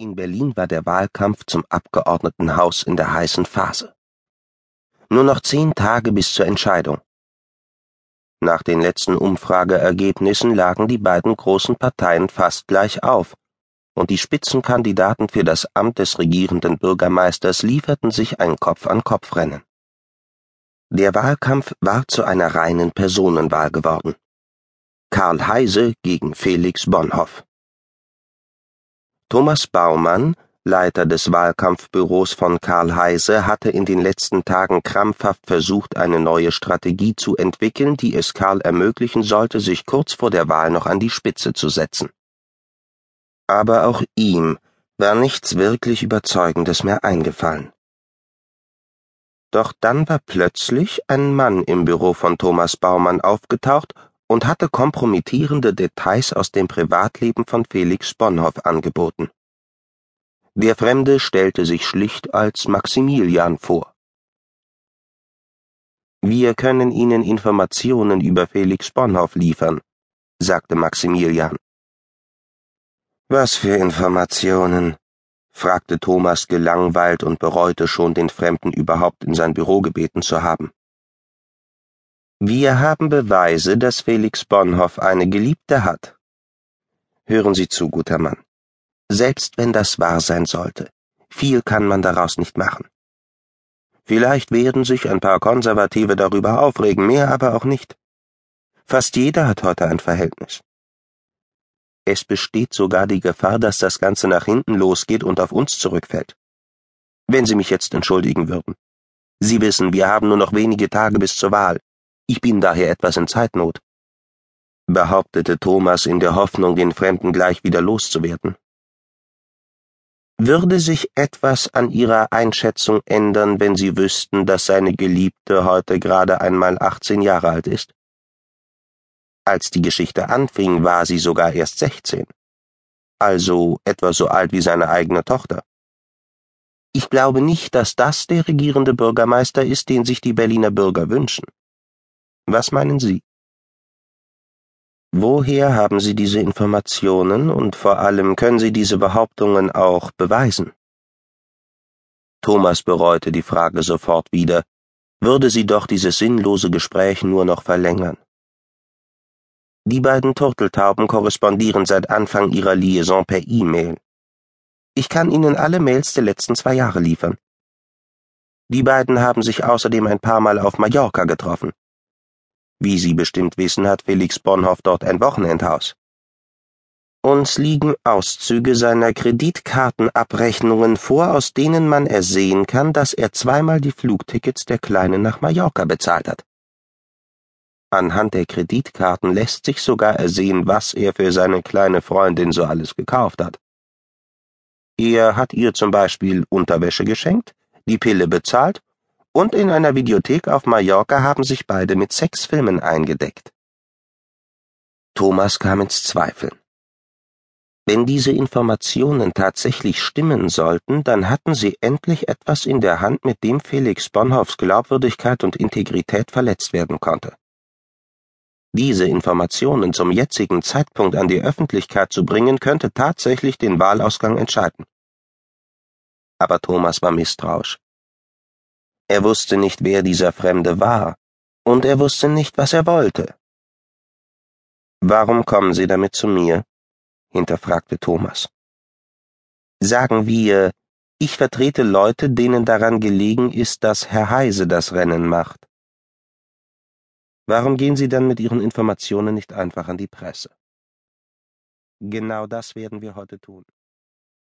In Berlin war der Wahlkampf zum Abgeordnetenhaus in der heißen Phase. Nur noch zehn Tage bis zur Entscheidung. Nach den letzten Umfrageergebnissen lagen die beiden großen Parteien fast gleich auf, und die Spitzenkandidaten für das Amt des regierenden Bürgermeisters lieferten sich ein Kopf-an-Kopf-Rennen. Der Wahlkampf war zu einer reinen Personenwahl geworden. Karl Heise gegen Felix Bonhoff. Thomas Baumann, Leiter des Wahlkampfbüros von Karl Heise, hatte in den letzten Tagen krampfhaft versucht, eine neue Strategie zu entwickeln, die es Karl ermöglichen sollte, sich kurz vor der Wahl noch an die Spitze zu setzen. Aber auch ihm war nichts wirklich Überzeugendes mehr eingefallen. Doch dann war plötzlich ein Mann im Büro von Thomas Baumann aufgetaucht und hatte kompromittierende Details aus dem Privatleben von Felix Bonhoff angeboten. Der Fremde stellte sich schlicht als Maximilian vor. Wir können Ihnen Informationen über Felix Bonhoff liefern, sagte Maximilian. Was für Informationen? fragte Thomas gelangweilt und bereute schon, den Fremden überhaupt in sein Büro gebeten zu haben. Wir haben Beweise, dass Felix Bonhoff eine Geliebte hat. Hören Sie zu, guter Mann. Selbst wenn das wahr sein sollte, viel kann man daraus nicht machen. Vielleicht werden sich ein paar Konservative darüber aufregen, mehr aber auch nicht. Fast jeder hat heute ein Verhältnis. Es besteht sogar die Gefahr, dass das Ganze nach hinten losgeht und auf uns zurückfällt. Wenn Sie mich jetzt entschuldigen würden. Sie wissen, wir haben nur noch wenige Tage bis zur Wahl. Ich bin daher etwas in Zeitnot, behauptete Thomas in der Hoffnung, den Fremden gleich wieder loszuwerden. Würde sich etwas an Ihrer Einschätzung ändern, wenn Sie wüssten, dass seine Geliebte heute gerade einmal 18 Jahre alt ist? Als die Geschichte anfing, war sie sogar erst 16. Also etwa so alt wie seine eigene Tochter. Ich glaube nicht, dass das der regierende Bürgermeister ist, den sich die Berliner Bürger wünschen. Was meinen Sie? Woher haben Sie diese Informationen und vor allem können Sie diese Behauptungen auch beweisen? Thomas bereute die Frage sofort wieder, würde sie doch dieses sinnlose Gespräch nur noch verlängern. Die beiden Turteltauben korrespondieren seit Anfang ihrer Liaison per E-Mail. Ich kann Ihnen alle Mails der letzten zwei Jahre liefern. Die beiden haben sich außerdem ein paar Mal auf Mallorca getroffen. Wie Sie bestimmt wissen, hat Felix Bonhoff dort ein Wochenendhaus. Uns liegen Auszüge seiner Kreditkartenabrechnungen vor, aus denen man ersehen kann, dass er zweimal die Flugtickets der Kleinen nach Mallorca bezahlt hat. Anhand der Kreditkarten lässt sich sogar ersehen, was er für seine kleine Freundin so alles gekauft hat. Er hat ihr zum Beispiel Unterwäsche geschenkt, die Pille bezahlt und in einer Videothek auf Mallorca haben sich beide mit Sexfilmen eingedeckt. Thomas kam ins Zweifeln. Wenn diese Informationen tatsächlich stimmen sollten, dann hatten sie endlich etwas in der Hand, mit dem Felix Bonhoffs Glaubwürdigkeit und Integrität verletzt werden konnte. Diese Informationen zum jetzigen Zeitpunkt an die Öffentlichkeit zu bringen, könnte tatsächlich den Wahlausgang entscheiden. Aber Thomas war misstrauisch. Er wusste nicht, wer dieser Fremde war, und er wusste nicht, was er wollte. Warum kommen Sie damit zu mir? hinterfragte Thomas. Sagen wir, ich vertrete Leute, denen daran gelegen ist, dass Herr Heise das Rennen macht. Warum gehen Sie dann mit Ihren Informationen nicht einfach an die Presse? Genau das werden wir heute tun.